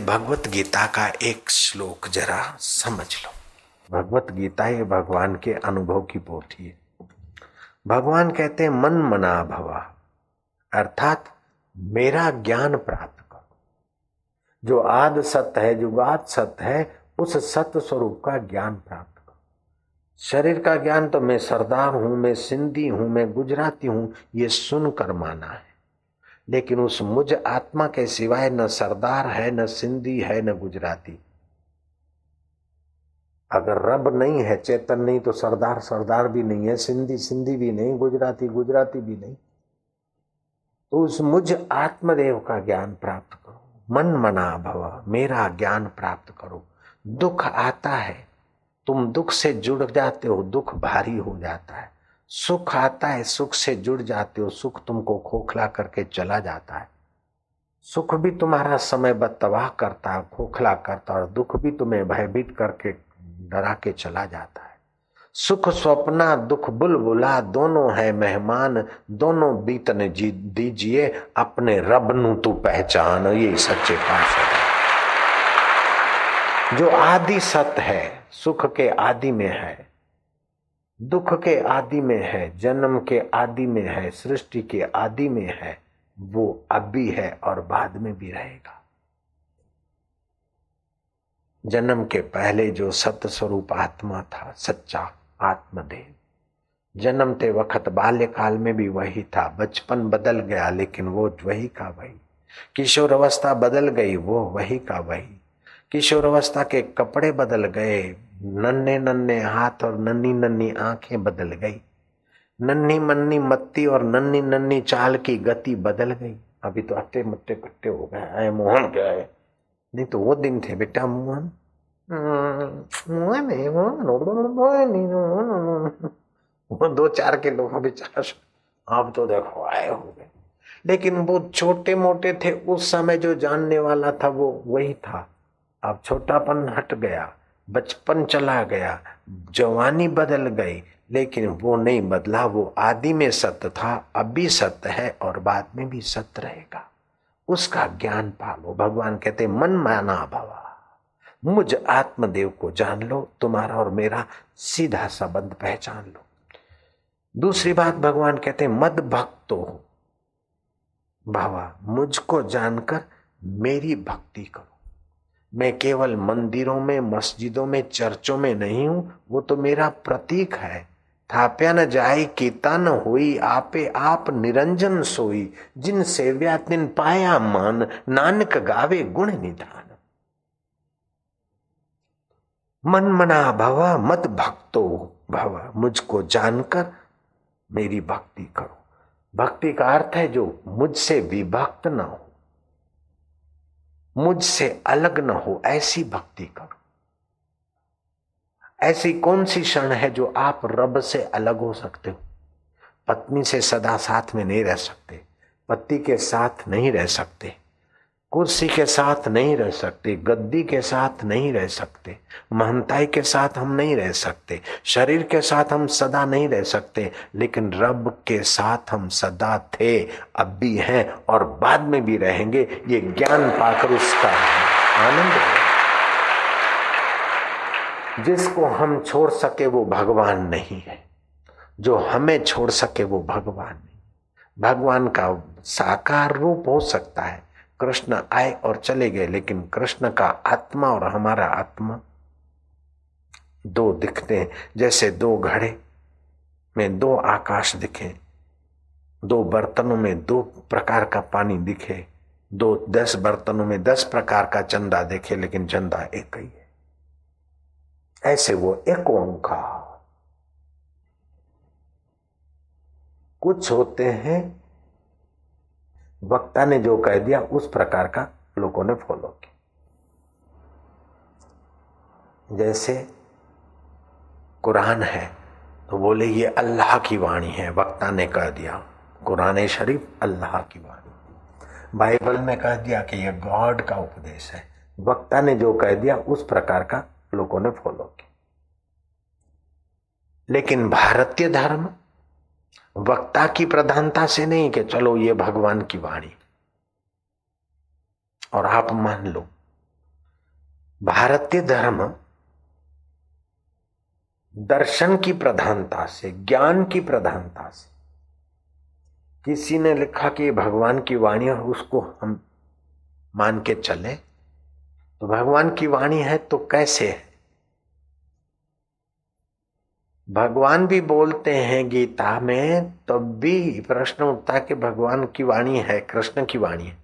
भगवत गीता का एक श्लोक जरा समझ लो। भगवत गीता ये भगवान के अनुभव की पोथी है। भगवान कहते हैं, मन मना भवा। अर्थात, मेरा ज्ञान प्राप्त करो। जो आद सत्य है जो आद सत्य है, उस सत्य स्वरूप का ज्ञान प्राप्त करो। शरीर का ज्ञान तो मैं सरदार हूँ, मैं सिंधी हूँ, मैं गुजराती हूँ, ये सुनकर माना है। लेकिन उस मुझ आत्मा के सिवाय न सरदार है, न सिंधी है, न गुजराती। अगर रब नहीं है, चेतन नहीं तो सरदार सरदार भी नहीं है, सिंधी सिंधी भी नहीं, गुजराती गुजराती भी नहीं। तो उस मुझ आत्मदेव का ज्ञान प्राप्त करो। मन मना भव, मेरा ज्ञान प्राप्त करो। दुख आता है, तुम दुख से जुड़ जाते हो, दुख भारी हो जाता है। सुख आता है, सुख से जुड़ जाते हो, सुख तुमको खोखला करके चला जाता है। सुख भी तुम्हारा समय बतवाह करता है, खोखला करता है, और दुख भी तुम्हें भयभीत करके डरा के चला जाता है। सुख स्वप्ना, दुख बुलबुला, दोनों है मेहमान, दोनों बीतने जी, दीजिए, अपने रब नु तू पहचान, ये सच्चे पास है जो आदि सत्य है, सुख के आदि में है दुख के आदि में है, जन्म के आदि में है, सृष्टि के आदि में है, वो अब भी है और बाद में भी रहेगा। जन्म के पहले जो सत्य स्वरूप आत्मा था, सच्चा आत्मदेव। जन्मते वक्त बाल्यकाल में भी वही था, बचपन बदल गया, लेकिन वो वही का वही। किशोर अवस्था बदल गई, वो वही का वही। किशोर अवस्था के कपड़े बदल गए नन्हे नन्हे हाथ और नन्ही नन्ही आँखें बदल गई। नन्ही मन्नी मत्ती और नन्ही नन्ही चाल की गति बदल गई। अभी तो अट्टे मट्टे कट्टे हो गए आए मोहन क्या है? नहीं तो वो दिन थे बेटा मोहन। वो दो चार के लोग बेचारा अब तो देखो, आए हो गए। लेकिन वो छोटे मोटे थे, उस समय जो जानने वाला था वो वही था। अब छोटापन हट गया। बचपन चला गया, जवानी बदल गई, लेकिन वो नहीं बदला। वो आदि में सत्य था, अब भी सत्य है और बाद में भी सत्य रहेगा। उसका ज्ञान पालो। भगवान कहते, मन माना भवा। मुझ आत्मदेव को जान लो, तुम्हारा और मेरा सीधा संबंध पहचान लो। दूसरी बात, भगवान कहते, मद भक्तो भावा, मुझको जानकर मेरी भक्ति करो। मैं केवल मंदिरों में, मस्जिदों में, चर्चों में नहीं हूँ, वो तो मेरा प्रतीक है। थाप्या न जाए, कीता न हुई, आपे आप निरंजन सोई, जिन सेव्या तिन पाया मान, नानक गावे गुण निधान। मन मना भवा, मत भक्तो भवा, मुझको जानकर मेरी भक्ति करो। भक्ति का अर्थ है जो मुझसे विभक्त ना हो। मुझसे अलग न हो, ऐसी भक्ति करो। ऐसी कौन सी क्षण है जो आप रब से अलग हो सकते हो? पत्नी से सदा साथ में नहीं रह सकते, पति के साथ नहीं रह सकते। कुर्सी के साथ नहीं रह सकते, गद्दी के साथ नहीं रह सकते, महंताई के साथ हम नहीं रह सकते, शरीर के साथ हम सदा नहीं रह सकते, लेकिन रब के साथ हम सदा थे, अब भी हैं और बाद में भी रहेंगे, ये ज्ञान पाकर उसका आनंद है। जिसको हम छोड़ सके वो भगवान नहीं है, जो हमें छोड़ सके वो भगवान नहीं। भगवान का साकार रूप हो सकता है कृष्ण आए और चले गए, लेकिन कृष्ण का आत्मा और हमारा आत्मा दो दिखते हैं, जैसे दो घड़े में दो आकाश दिखे, दो बर्तनों में दो प्रकार का पानी दिखे, दो दस बर्तनों में दस प्रकार का चंदा देखे, लेकिन चंदा एक ही है। ऐसे वो एक ओंकार। कुछ होते हैं वक्ता ने जो कह दिया, उस प्रकार का लोगों ने फॉलो किया। जैसे कुरान है तो बोले, ये अल्लाह की वाणी है, वक्ता ने कह दिया। कुरान शरीफ अल्लाह की वाणी। बाइबल में कह दिया कि ये गॉड का उपदेश है। वक्ता ने जो कह दिया, उस प्रकार का लोगों ने फॉलो किया। लेकिन भारतीय धर्म वक्ता की प्रधानता से नहीं कि चलो ये भगवान की वाणी। और आप मान लो, भारतीय धर्म दर्शन की प्रधानता से, ज्ञान की प्रधानता से, किसी ने लिखा कि भगवान की वाणी है, उसको हम मान के चले तो भगवान की वाणी है तो कैसे है? भगवान भी बोलते हैं गीता में, तब भी प्रश्न उठता कि भगवान की वाणी है, कृष्ण की वाणी है।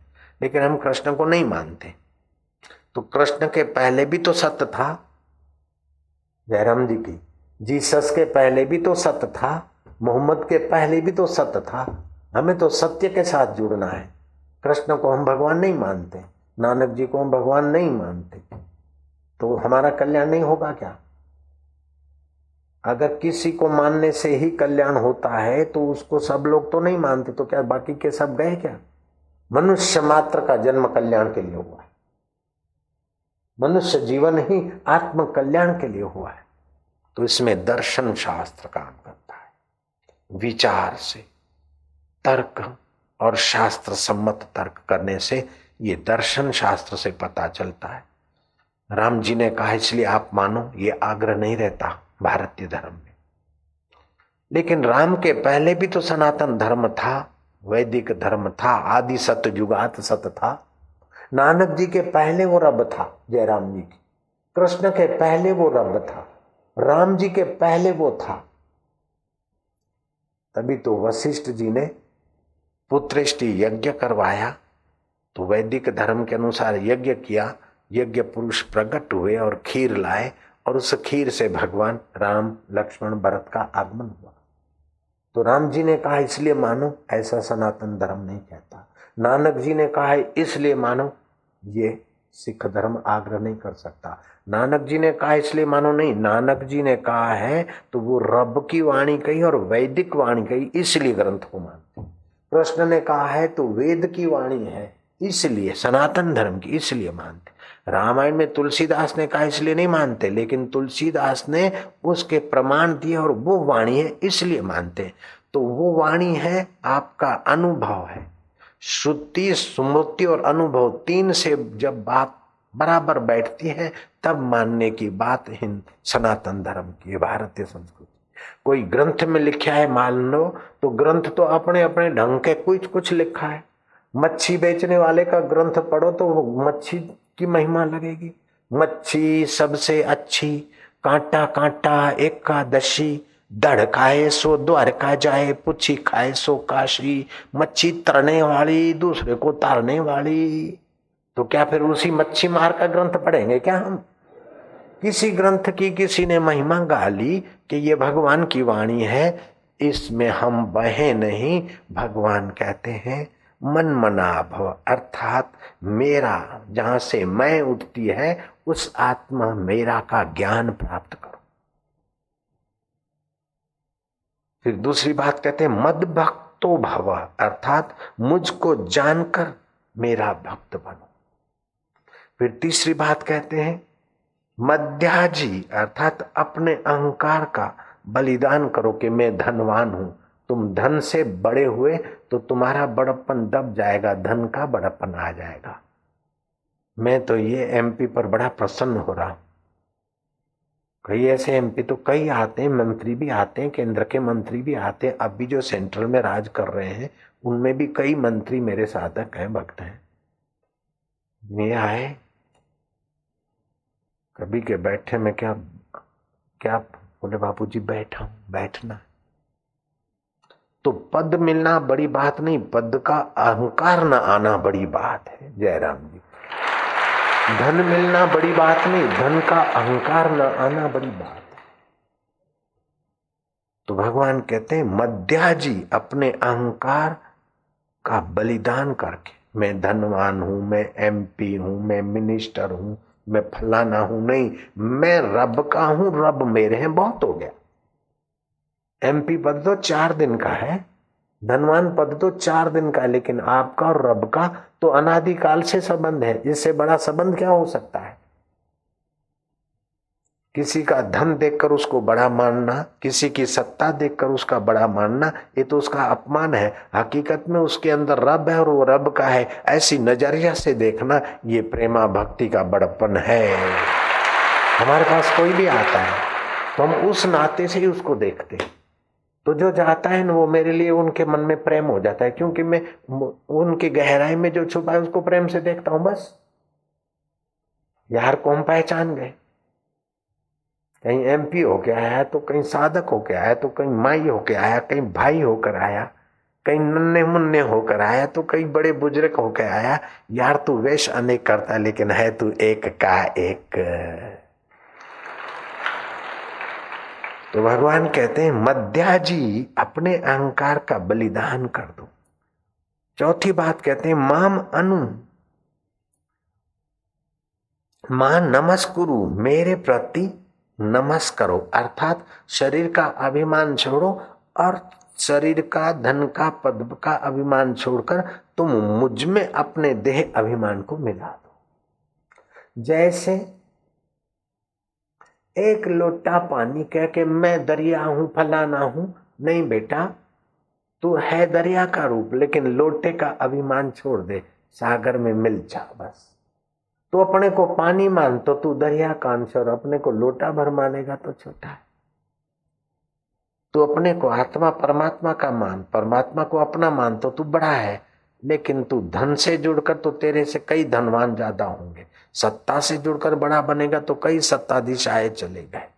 लेकिन हम कृष्ण को नहीं मानते। तो कृष्ण के पहले भी तो सत्य था। जयराम जी की, जीसस के पहले भी तो सत्य था। मोहम्मद के पहले भी तो सत्य था। हमें तो सत्य के साथ जुड़ना है। कृष्ण को हम भगवान नहीं मानते। नानक जी को हम भगवान नहीं मानते। तो हमारा कल्याण नहीं होगा क्या? अगर किसी को मानने से ही कल्याण होता है तो उसको सब लोग तो नहीं मानते तो क्या बाकी के सब गए क्या? मनुष्य मात्र का जन्म कल्याण के लिए हुआ है। मनुष्य जीवन ही आत्म कल्याण के लिए हुआ है। तो इसमें दर्शन शास्त्र काम करता है। विचार से, तर्क और शास्त्र सम्मत तर्क करने से ये दर्शन शास्त्र से पता चलता है। राम जी ने कहा, इसलिए आप मानो, ये आग्रह नहीं रहता। भारतीय धर्म में। लेकिन राम के पहले भी तो सनातन धर्म था, वैदिक धर्म था, आदि सत्य जुगात सत्य था। नानक जी के पहले वो रब था, जयराम जी की। कृष्ण के पहले वो रब था, राम जी के पहले वो था। तभी तो वशिष्ठ जी ने पुत्रेष्टि यज्ञ करवाया तो वैदिक धर्म के अनुसार यज्ञ किया, यज्ञ पुरुष प्रकट हुए और खीर लाए और उस खीर से भगवान राम, लक्ष्मण, भरत का आगमन हुआ। तो राम जी ने कहा, इसलिए मानो, ऐसा सनातन धर्म नहीं कहता। नानक जी ने कहा है इसलिए मानो, ये सिख धर्म आग्रह नहीं कर सकता। नानक जी ने कहा, इसलिए मानो, नहीं, नानक जी ने कहा है तो वो रब की वाणी कही और वैदिक वाणी कही, इसलिए ग्रंथ को मानते कृष्ण ने कहा है तो वेद की वाणी है, इसलिए, सनातन धर्म की, इसलिए मानते रामायण में तुलसीदास ने कहा, इसलिए नहीं मानते, लेकिन तुलसीदास ने उसके प्रमाण दिए और वो वाणी है, इसलिए मानते तो वो वाणी है, आपका अनुभव है। श्रुति, स्मृति और अनुभव तीन से जब बात बराबर बैठती है, तब मानने की बात हिंद सनातन धर्म की भारतीय संस्कृति। कोई ग्रंथ में लिखा है, मान लो तो ग्रंथ तो अपने अपने ढंग के कुछ कुछ लिखा है। मच्छी बेचने वाले का ग्रंथ पढ़ो तो मच्छी की महिमा लगेगी। मच्छी सबसे अच्छी, कांटा कांटा, एकादशी। दड़ खाए सो द्वारका जाए, पुच्छी खाए सो काशी। मच्छी तरने वाली, दूसरे को तारने वाली। तो क्या फिर उसी मच्छी मार का ग्रंथ पढ़ेंगे क्या हम? किसी ग्रंथ की किसी ने महिमा गाली कि ये भगवान की वाणी है, इसमें हम बहे नहीं, भगवान कहते हैं मन मना भव अर्थात मेरा, जहाँ से मैं उठती है, उस आत्मा मेरा का ज्ञान प्राप्त करो। फिर दूसरी बात कहते हैं मद भक्तो भव, अर्थात मुझको जानकर मेरा भक्त बनो। फिर तीसरी बात कहते हैं, मध्याजी, अर्थात अपने अहंकार का बलिदान करो कि मैं धनवान हूँ। तुम धन से बड़े हुए तो तुम्हारा बड़प्पन दब जाएगा, धन का बड़प्पन आ जाएगा। मैं तो ये एमपी पर बड़ा प्रसन्न हो रहा कई ऐसे एमपी तो कई आते हैं, मंत्री भी आते हैं, केंद्र के मंत्री भी आते हैं। अब भी जो सेंट्रल में राज कर रहे हैं, उनमें भी कई मंत्री मेरे साधक हैं, भक्त हैं। ये आए। कभी के बैठे में क्या क्या बोले बापू जी बैठा हूँ, बैठना तो पद मिलना बड़ी बात नहीं, पद का अहंकार न आना बड़ी बात है। जयराम जी। धन मिलना बड़ी बात नहीं, धन का अहंकार न आना बड़ी बात है। तो भगवान कहते हैं, मध्या जी, अपने अहंकार का बलिदान करके, मैं धनवान हूँ, मैं एमपी हूँ, मैं मिनिस्टर हूँ, मैं फलाना हूँ, नहीं, मैं रब का हूँ, रब मेरे हैं, बहुत हो गया। एमपी पद तो चार दिन का है, धनवान पद तो चार दिन का है, लेकिन आपका और रब का तो अनादिकाल से संबंध है। इससे बड़ा संबंध क्या हो सकता है? किसी का धन देखकर उसको बड़ा मानना, किसी की सत्ता देखकर उसका बड़ा मानना, ये तो उसका अपमान है। हकीकत में उसके अंदर रब है और वो रब का है। ऐसी नज़रिया से देखना, ये प्रेमा भक्ति का बड़पन है। हमारे पास कोई भी आता है तो हम उस नाते से ही उसको देखते तो जो जाता है ना, वो मेरे लिए उनके मन में प्रेम हो जाता है, क्योंकि मैं उनकी गहराई में जो छुपा है, उसको प्रेम से देखता हूँ, बस। यार को हम पहचान गए? कहीं एमपी होके आया तो कहीं साधक होके आया तो कहीं माई होके आया, कहीं भाई होकर आया, कहीं नन्हे मुन्ने होकर आया तो कहीं बड़े बुज़ुर्ग होकर आया। यार, तू वेश अनेक करता, लेकिन है तू एक का एक। तो भगवान कहते हैं मध्या जी अपने अहंकार का बलिदान कर दो। चौथी बात कहते हैं, माम अनु, माँ नमस्कुरु, मेरे प्रति नमस करो अर्थात शरीर का अभिमान छोड़ो और शरीर का, धन का, पद का अभिमान छोड़कर तुम मुझमें अपने देह अभिमान को मिला दो। जैसे एक लोटा पानी कह के, मैं दरिया हूँ, फलाना हूँ। नहीं बेटा, तू है दरिया का रूप, लेकिन लोटे का अभिमान छोड़ दे, सागर में मिल जा, बस। तो अपने को पानी मान तो तू दरिया का अंश और अपने को लोटा भर मानेगा तो छोटा है। तू अपने को आत्मा, परमात्मा का मान, परमात्मा को अपना मान तो तू बड़ा है, लेकिन तू धन से जुड़कर तो तेरे से कई धनवान ज़्यादा होंगे। सत्ता से जुड़कर बड़ा बनेगा तो कई सत्ताधीश आए चले गए।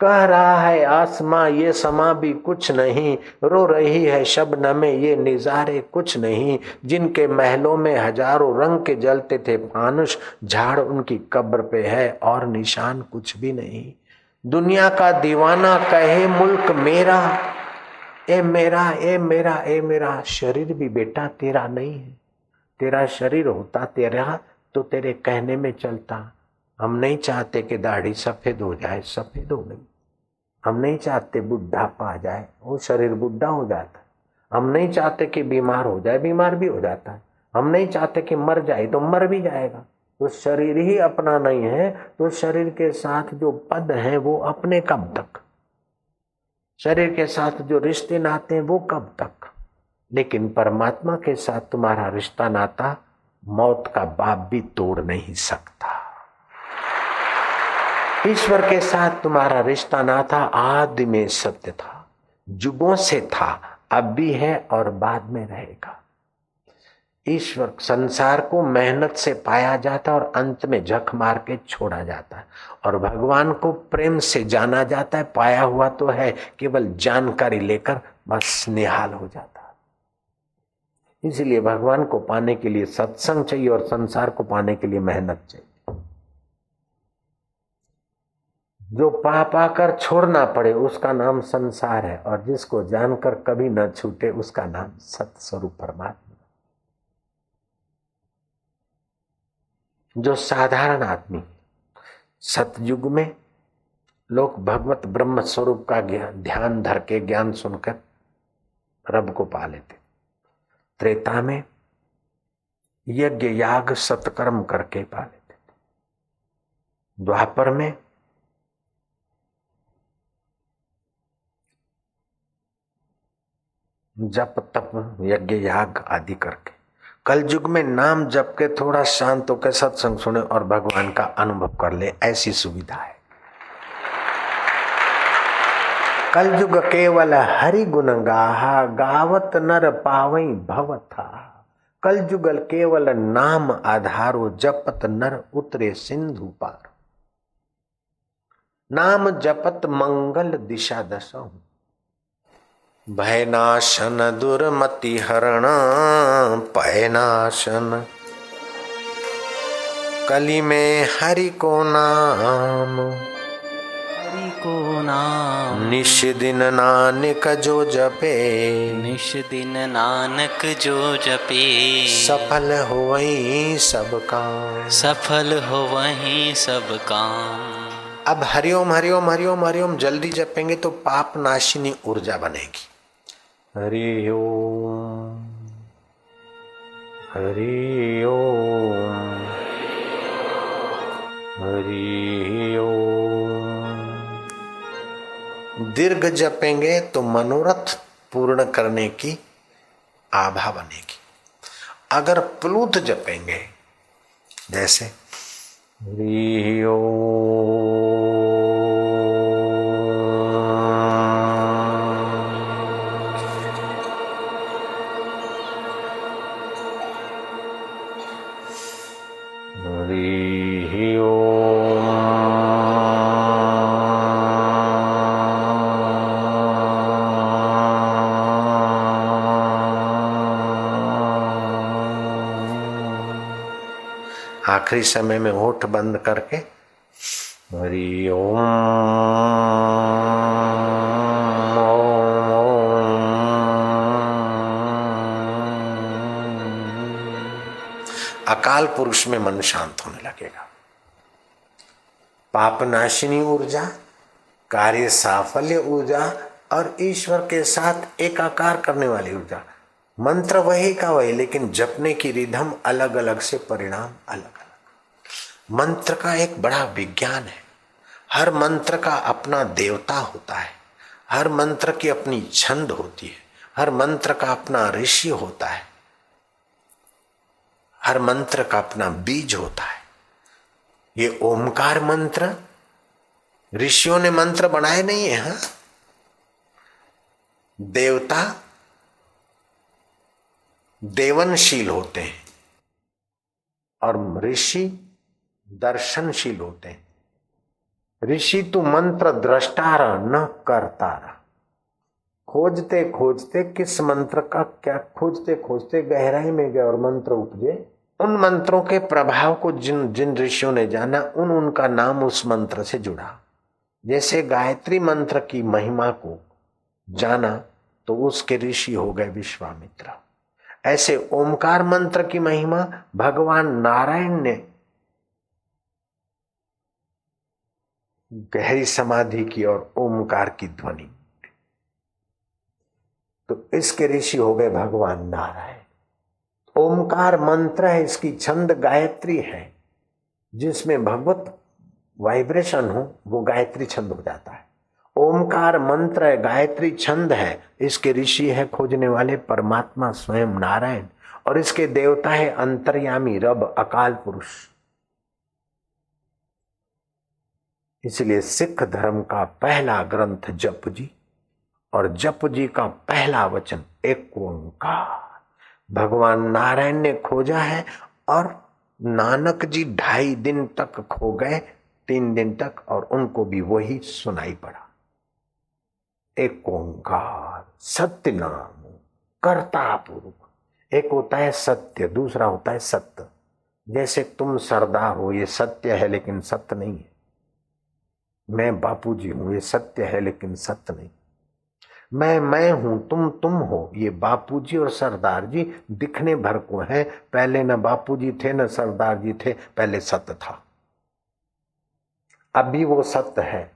कह रहा है आसमां ये समा भी कुछ नहीं, रो रही है शबन में ये निजारे कुछ नहीं, जिनके महलों में हज़ारों रंग के जलते थे फानुष, झाड़ उनकी कब्र पे है और निशान कुछ भी नहीं। दुनिया का दीवाना कहे मुल्क मेरा, ए मेरा ए मेरा ए मेरा, शरीर भी बेटा तेरा नहीं है। तेरा शरीर होता तेरा तो तेरे कहने में चलता, हम नहीं चाहते कि दाढ़ी सफ़ेद हो जाए, सफ़ेद हो गई। हम नहीं चाहते बुढ़ापा आ जाए, वो शरीर बुढ़ा हो जाता। हम नहीं चाहते कि बीमार हो जाए, बीमार भी हो जाता। है हम नहीं चाहते कि मर जाए तो मर भी जाएगा। तो शरीर ही अपना नहीं है तो शरीर के साथ जो पद है, वो अपने कब तक? शरीर के साथ जो रिश्ते नाते हैं, वो कब तक? लेकिन परमात्मा के साथ तुम्हारा रिश्ता नाता मौत का बाप भी तोड़ नहीं सकता। ईश्वर के साथ तुम्हारा रिश्ता ना था, आदि में सत्य था। जुगों से था, अब भी है और बाद में रहेगा। ईश्वर संसार को मेहनत से पाया जाता और अंत में झक मार के छोड़ा जाता है। और भगवान को प्रेम से जाना जाता है, पाया हुआ तो है, केवल जानकारी लेकर बस निहाल हो जाता इसलिए भगवान को पाने के लिए सत्संग चाहिए और संसार को पाने के लिए मेहनत चाहिए। जो पा पाकर छोड़ना पड़े, उसका नाम संसार है और जिसको जानकर कभी न छूटे, उसका नाम सत स्वरूप परमात्मा। जो साधारण आदमी सतयुग में लोग भगवत ब्रह्म स्वरूप का ध्यान धर के ज्ञान सुनकर रब को पा लेते त्रेता में यज्ञ याग सत्कर्म करके पा लेते द्वापर में जप, तप, यज्ञ, याग आदि करके। कल युग में नाम जप के थोड़ा शांत होकर सत्संग सुने और भगवान का अनुभव कर ले, ऐसी सुविधा है। कल युग केवल हरि गुण गाहा, गावत नर पावई कल जुगल केवल नाम आधारो, जपत नर उतरे सिंधु पार। नाम जपत मंगल दिशा दशहूं भयनाशन दुर्मति हरण, पयनाशन। कली में हरि को नाम। को नाम। निश दिन नानक जो जपे। निश दिन नानक जो जपे। सफल हो वही सब काम। सफल हो वही सब काम। अब हरिओम हरिओम हरिओम हरिओम जल्दी जपेंगे तो पाप नाशिनी ऊर्जा बनेगी। हरि ओम हरि ओम हरि दीर्घ जपेंगे तो मनोरथ पूर्ण करने की आभा बनेगी। अगर प्लूत जपेंगे जैसे रियो आखिरी समय में होठ बंद करके हरि ओम अकाल पुरुष में मन शांत होने लगेगा। पापनाशिनी ऊर्जा, कार्य साफल्य ऊर्जा और ईश्वर के साथ एकाकार करने वाली ऊर्जा। मंत्र वही का वही, लेकिन जपने की रिधम अलग अलग से परिणाम अलग अलग। मंत्र का एक बड़ा विज्ञान है। हर मंत्र का अपना देवता होता है। हर मंत्र की अपनी छंद होती है। हर मंत्र का अपना ऋषि होता है। हर मंत्र का अपना बीज होता है। ये ओमकार मंत्र, ऋषियों ने मंत्र बनाए नहीं है, हा? देवता देवनशील होते हैं। और ऋषि दर्शनशील होते हैं। ऋषि तो मंत्र दृष्टारा न करतारा। खोजते खोजते, किस मंत्र का क्या खोजते खोजते गहराई में गए और मंत्र उपजे। उन मंत्रों के प्रभाव को जिन जिन ऋषियों ने जाना, उन, उनका नाम उस मंत्र से जुड़ा। जैसे गायत्री मंत्र की महिमा को जाना तो उसके ऋषि हो गए विश्वामित्र। ऐसे ओमकार मंत्र की महिमा भगवान नारायण ने गहरी समाधि की और ओमकार की ध्वनि। तो इसके ऋषि हो गए भगवान नारायण। ओमकार मंत्र है, इसकी छंद गायत्री है। जिसमें भगवत वाइब्रेशन हो, वो गायत्री छंद हो जाता है। ओमकार मंत्र है, गायत्री छंद है, इसके ऋषि है खोजने वाले परमात्मा स्वयं नारायण। और इसके देवता है अंतर्यामी, रब, अकाल पुरुष। इसलिए सिख धर्म का पहला ग्रंथ जप जी और जप जी का पहला वचन एक ओंकार भगवान नारायण ने खोजा है और नानक जी ढाई दिन तक खो गए, तीन दिन तक और उनको भी वही सुनाई पड़ा। एक ओंकार सत्य नाम कर्ता पूर्व एक होता है सत्य, दूसरा होता है सत्य। जैसे तुम सरदार हो, ये सत्य है, लेकिन सत्य नहीं है। मैं बापूजी हूँ, ये सत्य है लेकिन सत्य नहीं। मैं मैं हूँ, तुम तुम हो, ये बापूजी और सरदार जी दिखने भर को है। पहले न बापूजी थे, न सरदार जी थे, पहले सत्य था। अभी वो सत्य है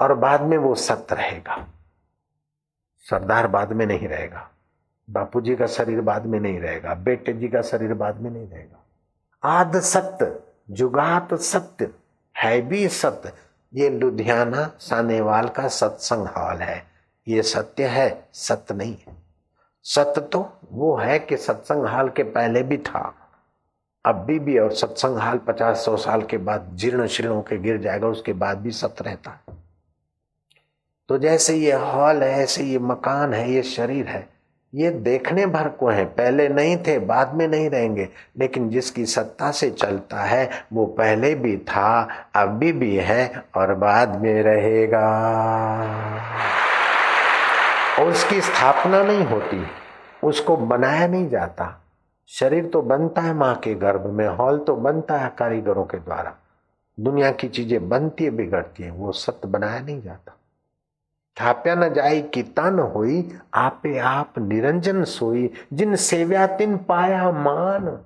और बाद में वो सत्य रहेगा। सरदार बाद में नहीं रहेगा। बापूजी का शरीर बाद में नहीं रहेगा। बेटे जी का शरीर बाद में नहीं रहेगा। आद सत्य, जुगात सत्य है भी सत्य। ये लुधियाना सानेवाल का सत्संग हॉल है। ये सत्य है, सत्य नहीं है। सत्य तो वो है कि सत्संग हाल के पहले भी था। अब भी भी, और सत्संग हाल पचास सौ साल के बाद जीर्ण शीर्ण के गिर जाएगा, उसके बाद भी सत्य रहता है। तो जैसे ये हॉल है, ऐसे ये मकान है, ये शरीर है ये देखने भर को है। पहले नहीं थे, बाद में नहीं रहेंगे। लेकिन जिसकी सत्ता से चलता है, वो पहले भी था, अभी भी है और बाद में रहेगा। और उसकी स्थापना नहीं होती, उसको बनाया नहीं जाता। शरीर तो बनता है माँ के गर्भ में, हॉल तो बनता है कारीगरों के द्वारा। दुनिया की चीज़ें बनती है, बिगड़ती है, वो सत्य बनाया नहीं जाता। थाप्या न जाई, किता न होई, आपे आप निरंजन सोई, जिन सेव्या तिन पाया मान।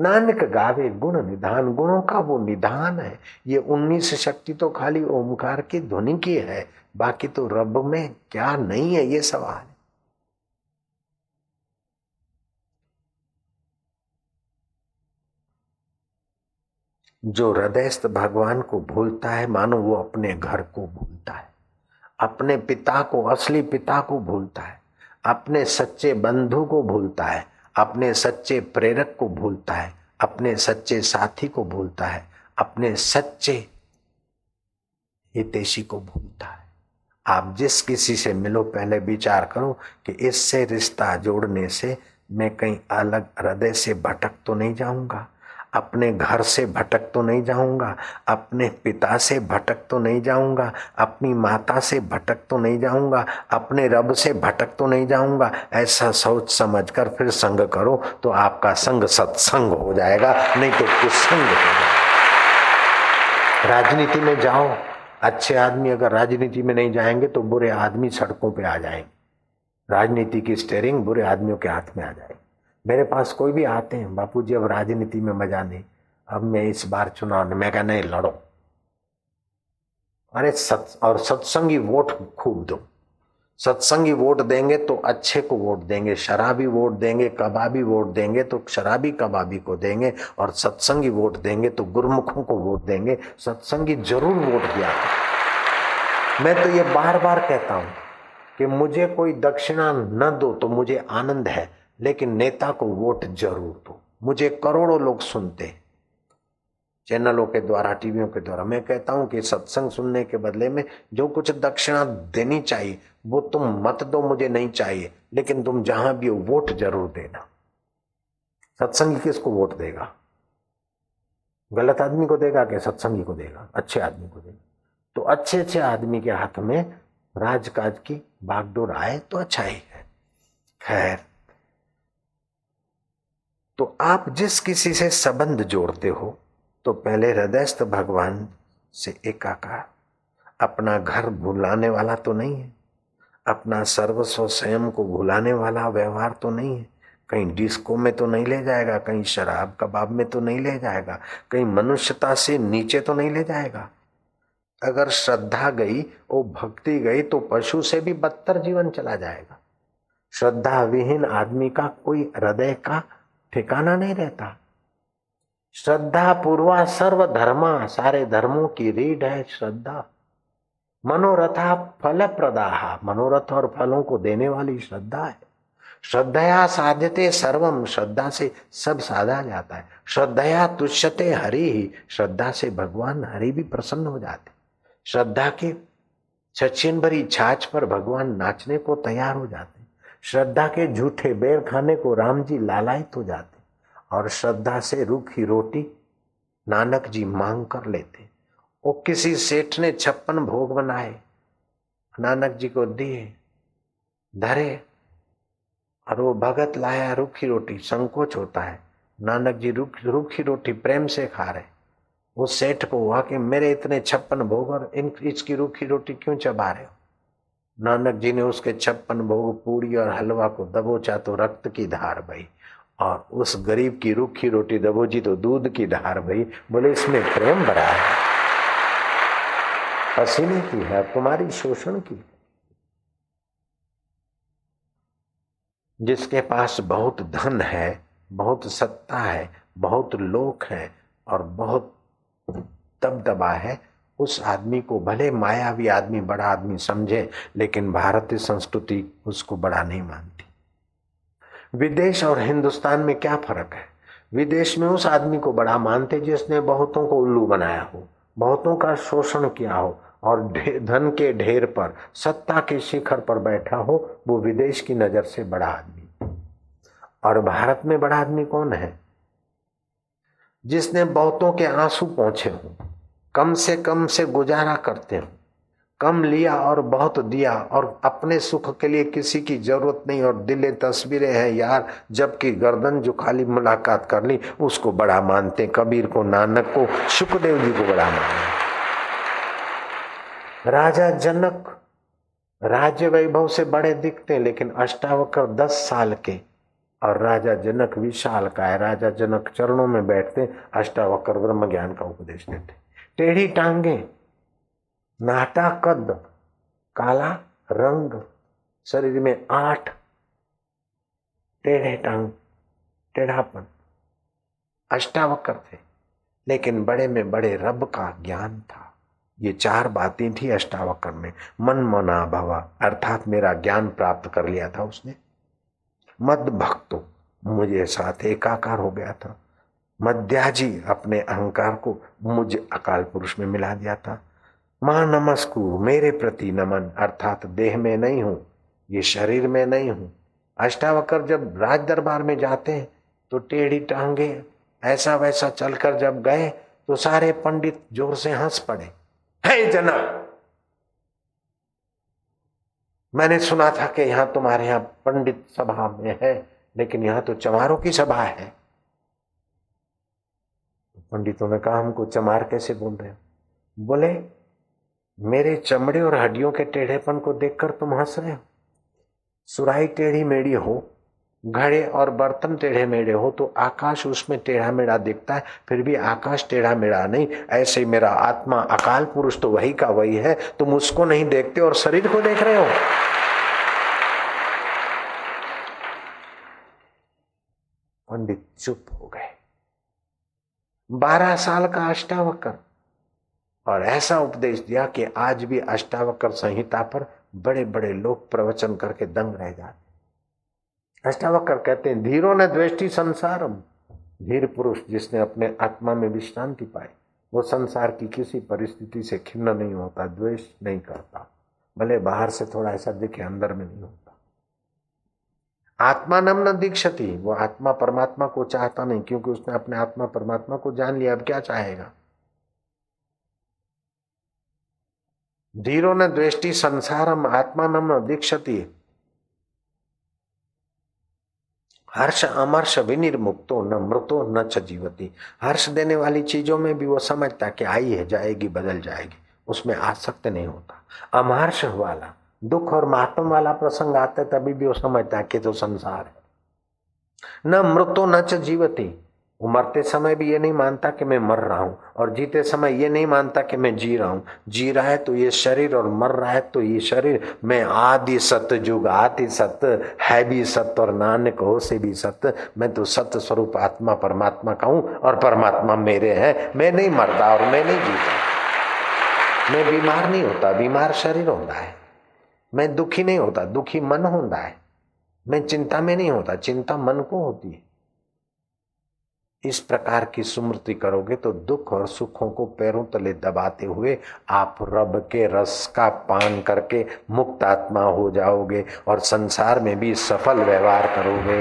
नानक गावे गुण निधान, गुणों का वो निधान है। ये उन्नीस शक्ति तो खाली ओमकार की ध्वनि की है, बाकी तो रब में क्या नहीं है ये सवाल। जो हृदयस्थ भगवान को भूलता है, मानो वो अपने घर को भूलता है। अपने पिता को, असली पिता को भूलता है। अपने सच्चे बंधु को भूलता है। अपने सच्चे प्रेरक को भूलता है। अपने सच्चे साथी को भूलता है। अपने सच्चे हितेशी को भूलता है। आप जिस किसी से मिलो, पहले विचार करो कि इससे रिश्ता जोड़ने से मैं कहीं अलग हृदय से भटक तो नहीं जाऊँगा। अपने घर से भटक तो नहीं जाऊँगा, अपने पिता से भटक तो नहीं जाऊँगा, अपनी माता से भटक तो नहीं जाऊँगा, अपने रब से भटक तो नहीं जाऊँगा। ऐसा सोच समझ कर फिर संग करो तो आपका संग सत्संग हो जाएगा, नहीं तो कुसंग हो जाएगा। राजनीति में जाओ, अच्छे आदमी अगर राजनीति में नहीं जाएँगे तो बुरे आदमी सड़कों पे आ जाएँगे। राजनीति की स्टेयरिंग बुरे आदमियों के हाथ में आ जाएगी। मेरे पास कोई भी आते हैं बापू जी अब राजनीति में मज़ा नहीं। अब मैं इस बार चुनाव नहीं मैं कहा, नहीं, लड़ो। अरे, सत, और सत्संगी वोट खूब दो। सत्संगी वोट देंगे तो अच्छे को वोट देंगे, शराबी वोट देंगे, कबाबी वोट देंगे तो शराबी, कबाबी को देंगे, और सत्संगी वोट देंगे तो गुरमुखों को वोट देंगे। सत्संगी ज़रूर वोट दिया मैं तो ये बार बार कहता हूँ कि मुझे कोई दक्षिणा न दो तो मुझे आनंद है। लेकिन नेता को वोट ज़रूर दो। मुझे करोड़ों लोग सुनते चैनलों के द्वारा, टीवियों के द्वारा मैं कहता हूँ कि सत्संग सुनने के बदले में जो कुछ दक्षिणा देनी चाहिए, वो तुम मत दो, मुझे नहीं चाहिए। लेकिन तुम जहाँ भी हो, वोट ज़रूर देना। सत्संगी किसको वोट देगा? गलत आदमी को देगा कि सत्संगी को देगा? अच्छे आदमी को देगा। तो अच्छे अच्छे आदमी के हाथ में राजकाज की बागडोर आए तो अच्छा ही है। खैर। तो आप जिस किसी से संबंध जोड़ते हो तो पहले हृदयस्थ भगवान से एकाकार। अपना घर भुलाने वाला तो नहीं है। अपना सर्वस्व स्वयं को भुलाने वाला व्यवहार तो नहीं है। कहीं डिस्को में तो नहीं ले जाएगा, कहीं शराब कबाब में तो नहीं ले जाएगा, कहीं मनुष्यता से नीचे तो नहीं ले जाएगा। अगर श्रद्धा गई वो भक्ति गई तो पशु से भी बदतर जीवन चला जाएगा। श्रद्धा विहीन आदमी का कोई हृदय का ठिकाना नहीं रहता। श्रद्धा पूर्वा सर्व धर्मा, सारे धर्मों की रीढ़ है श्रद्धा। मनोरथा फल प्रदाहा मनोरथ और फलों को देने वाली श्रद्धा है। श्रद्धया साध्यते सर्वम श्रद्धा से सब साधा जाता है। श्रद्धया तुष्यते हरि ही श्रद्धा से भगवान हरि भी प्रसन्न हो जाते श्रद्धा के छछिन भरी छाछ पर भगवान नाचने को तैयार हो जाते श्रद्धा के झूठे बेर खाने को राम जी लालायित हो जाते और श्रद्धा से रूखी रोटी नानक जी मांग कर लेते। वो किसी सेठ ने छप्पन भोग बनाए। नानक जी को दिए, धरे और वो भगत लाया रूखी रोटी। संकोच होता है। नानक जी रूख, रूखी रोटी प्रेम से खा रहे। उस सेठ को हुआ कि मेरे इतने छप्पन भोग और इन, इसकी रूखी रोटी क्यों चबा रहे हो? नानक जी ने उसके छप्पन भोग पूड़ी और हलवा को दबोचा तो रक्त की धार बही और उस गरीब की रूखी रोटी दबोची तो दूध की धार बही। बोले, इसमें प्रेम भरा है। पसीने की है तुम्हारी शोषण की। जिसके पास बहुत धन है, बहुत सत्ता है, बहुत लोक है और बहुत दबदबा है उस आदमी को भले मायावी आदमी, बड़ा आदमी समझे, लेकिन भारतीय संस्कृति उसको बड़ा नहीं मानती। विदेश और हिंदुस्तान में क्या फ़र्क है? विदेश में उस आदमी को बड़ा मानते जिसने बहुतों को उल्लू बनाया हो, बहुतों का शोषण किया हो, और धन के ढेर पर, सत्ता के शिखर पर बैठा हो, वो विदेश की नज़र से बड़ा आदमी। और भारत में बड़ा आदमी कौन है? जिसने बहुतों के आँसू पहुँचे हों। कम से कम से गुजारा करते हो। कम लिया और बहुत दिया और अपने सुख के लिए किसी की ज़रूरत नहीं और दिले तस्वीरें हैं यार, जबकि गर्दन जो खाली मुलाकात कर ली उसको बड़ा मानते कबीर को, नानक को सुखदेव जी को बड़ा मानते राजा जनक, राज्य वैभव से बड़े दिखते लेकिन अष्टावक्र दस साल के। और राजा जनक विशाल का है। राजा जनक चरणों में बैठते अष्टावक्र ब्रह्म ज्ञान का उपदेश देते टेढ़ी टांगे नाटा कद, काला रंग, शरीर में आठ, टेढ़े टांग, टेढ़ापन, अष्टावक्र थे। लेकिन बड़े में बड़े रब का ज्ञान था। ये चार बातें थी अष्टावक्र में। मन मना भवा, अर्थात मेरा ज्ञान प्राप्त कर लिया था उसने। मद भक्तो, मुझे साथ एकाकार हो गया था। मध्याजी अपने अहंकार को मुझ अकाल पुरुष में मिला दिया था। माँ नमस्कु, मेरे प्रति नमन, अर्थात देह में नहीं हूँ, ये शरीर में नहीं हूँ। अष्टावकर जब राज दरबार में जाते हैं तो टेढ़ी टांगे, ऐसा वैसा चलकर जब गए तो सारे पंडित ज़ोर से हंस पड़े। है जनक! मैंने सुना था कि यहाँ तुम्हारे यहाँ पंडित सभा में है, लेकिन यहाँ तो चमारों की सभा है। पंडितों ने कहा, हमको चमार कैसे बोल रहे हो? बोले, मेरे चमड़े और हड्डियों के टेढ़ेपन को देखकर तुम हंस रहे हो। सुराई टेढ़ी मेढ़ी हो, घड़े और बर्तन टेढ़े मेढ़े हो तो आकाश उसमें टेढ़ा मेढ़ा दिखता है, फिर भी आकाश टेढ़ा मेढ़ा नहीं। ऐसे ही मेरा आत्मा अकाल पुरुष तो वही का वही है। तुम उसको नहीं देखते और शरीर को देख रहे हो। पंडित चुप हो गए। बारह साल का अष्टावकर। और ऐसा उपदेश दिया कि आज भी अष्टावक्र संहिता पर बड़े बड़े लोग प्रवचन करके दंग रह जाते अष्टावक्र कहते हैं, धीरो ने द्वेष्टि संसारम। धीर पुरुष जिसने अपने आत्मा में विश्रांति पाई, वो संसार की किसी परिस्थिति से खिन्न नहीं होता, द्वेष नहीं करता। भले बाहर से थोड़ा ऐसा दिखे, अंदर में नहीं होता। आत्मा नम न दीक्षति वो आत्मा परमात्मा को चाहता नहीं, क्योंकि उसने अपने आत्मा परमात्मा को जान लिया, अब क्या चाहेगा? धीरो न द्वेष्टि, संसारम आत्मा नम न दीक्षति हर्ष अमर्ष विनिर्मुक्तो न मृतो न च जीवती। हर्ष देने वाली चीज़ों में भी वो समझता कि आई है, जाएगी, बदल जाएगी, उसमें आसक्त नहीं होता। अमहर्ष वाला दुख और महात्म वाला प्रसंग आता है तभी भी वो समझता है कि तो संसार है। न मृतो न च जीवती। वो मरते समय भी ये नहीं मानता कि मैं मर रहा हूँ और जीते समय ये नहीं मानता कि मैं जी रहा हूँ। जी रहा है तो ये शरीर और मर रहा है तो ये शरीर। मैं आदि सत्य जुग आदि सत्य है भी सत्य और नानक हो से भी सत्य मैं तो सत्य स्वरूप आत्मा, परमात्मा का हूँ और परमात्मा मेरे है। मैं नहीं मरता और मैं नहीं जीता। मैं बीमार नहीं होता, बीमार शरीर होता है। मैं दुखी नहीं होता, दुखी मन होता है। मैं चिंता में नहीं होता, चिंता मन को होती है। इस प्रकार की स्मृति करोगे तो दुख और सुखों को पैरों तले दबाते हुए आप रब के रस का पान करके मुक्त आत्मा हो जाओगे और संसार में भी सफल व्यवहार करोगे।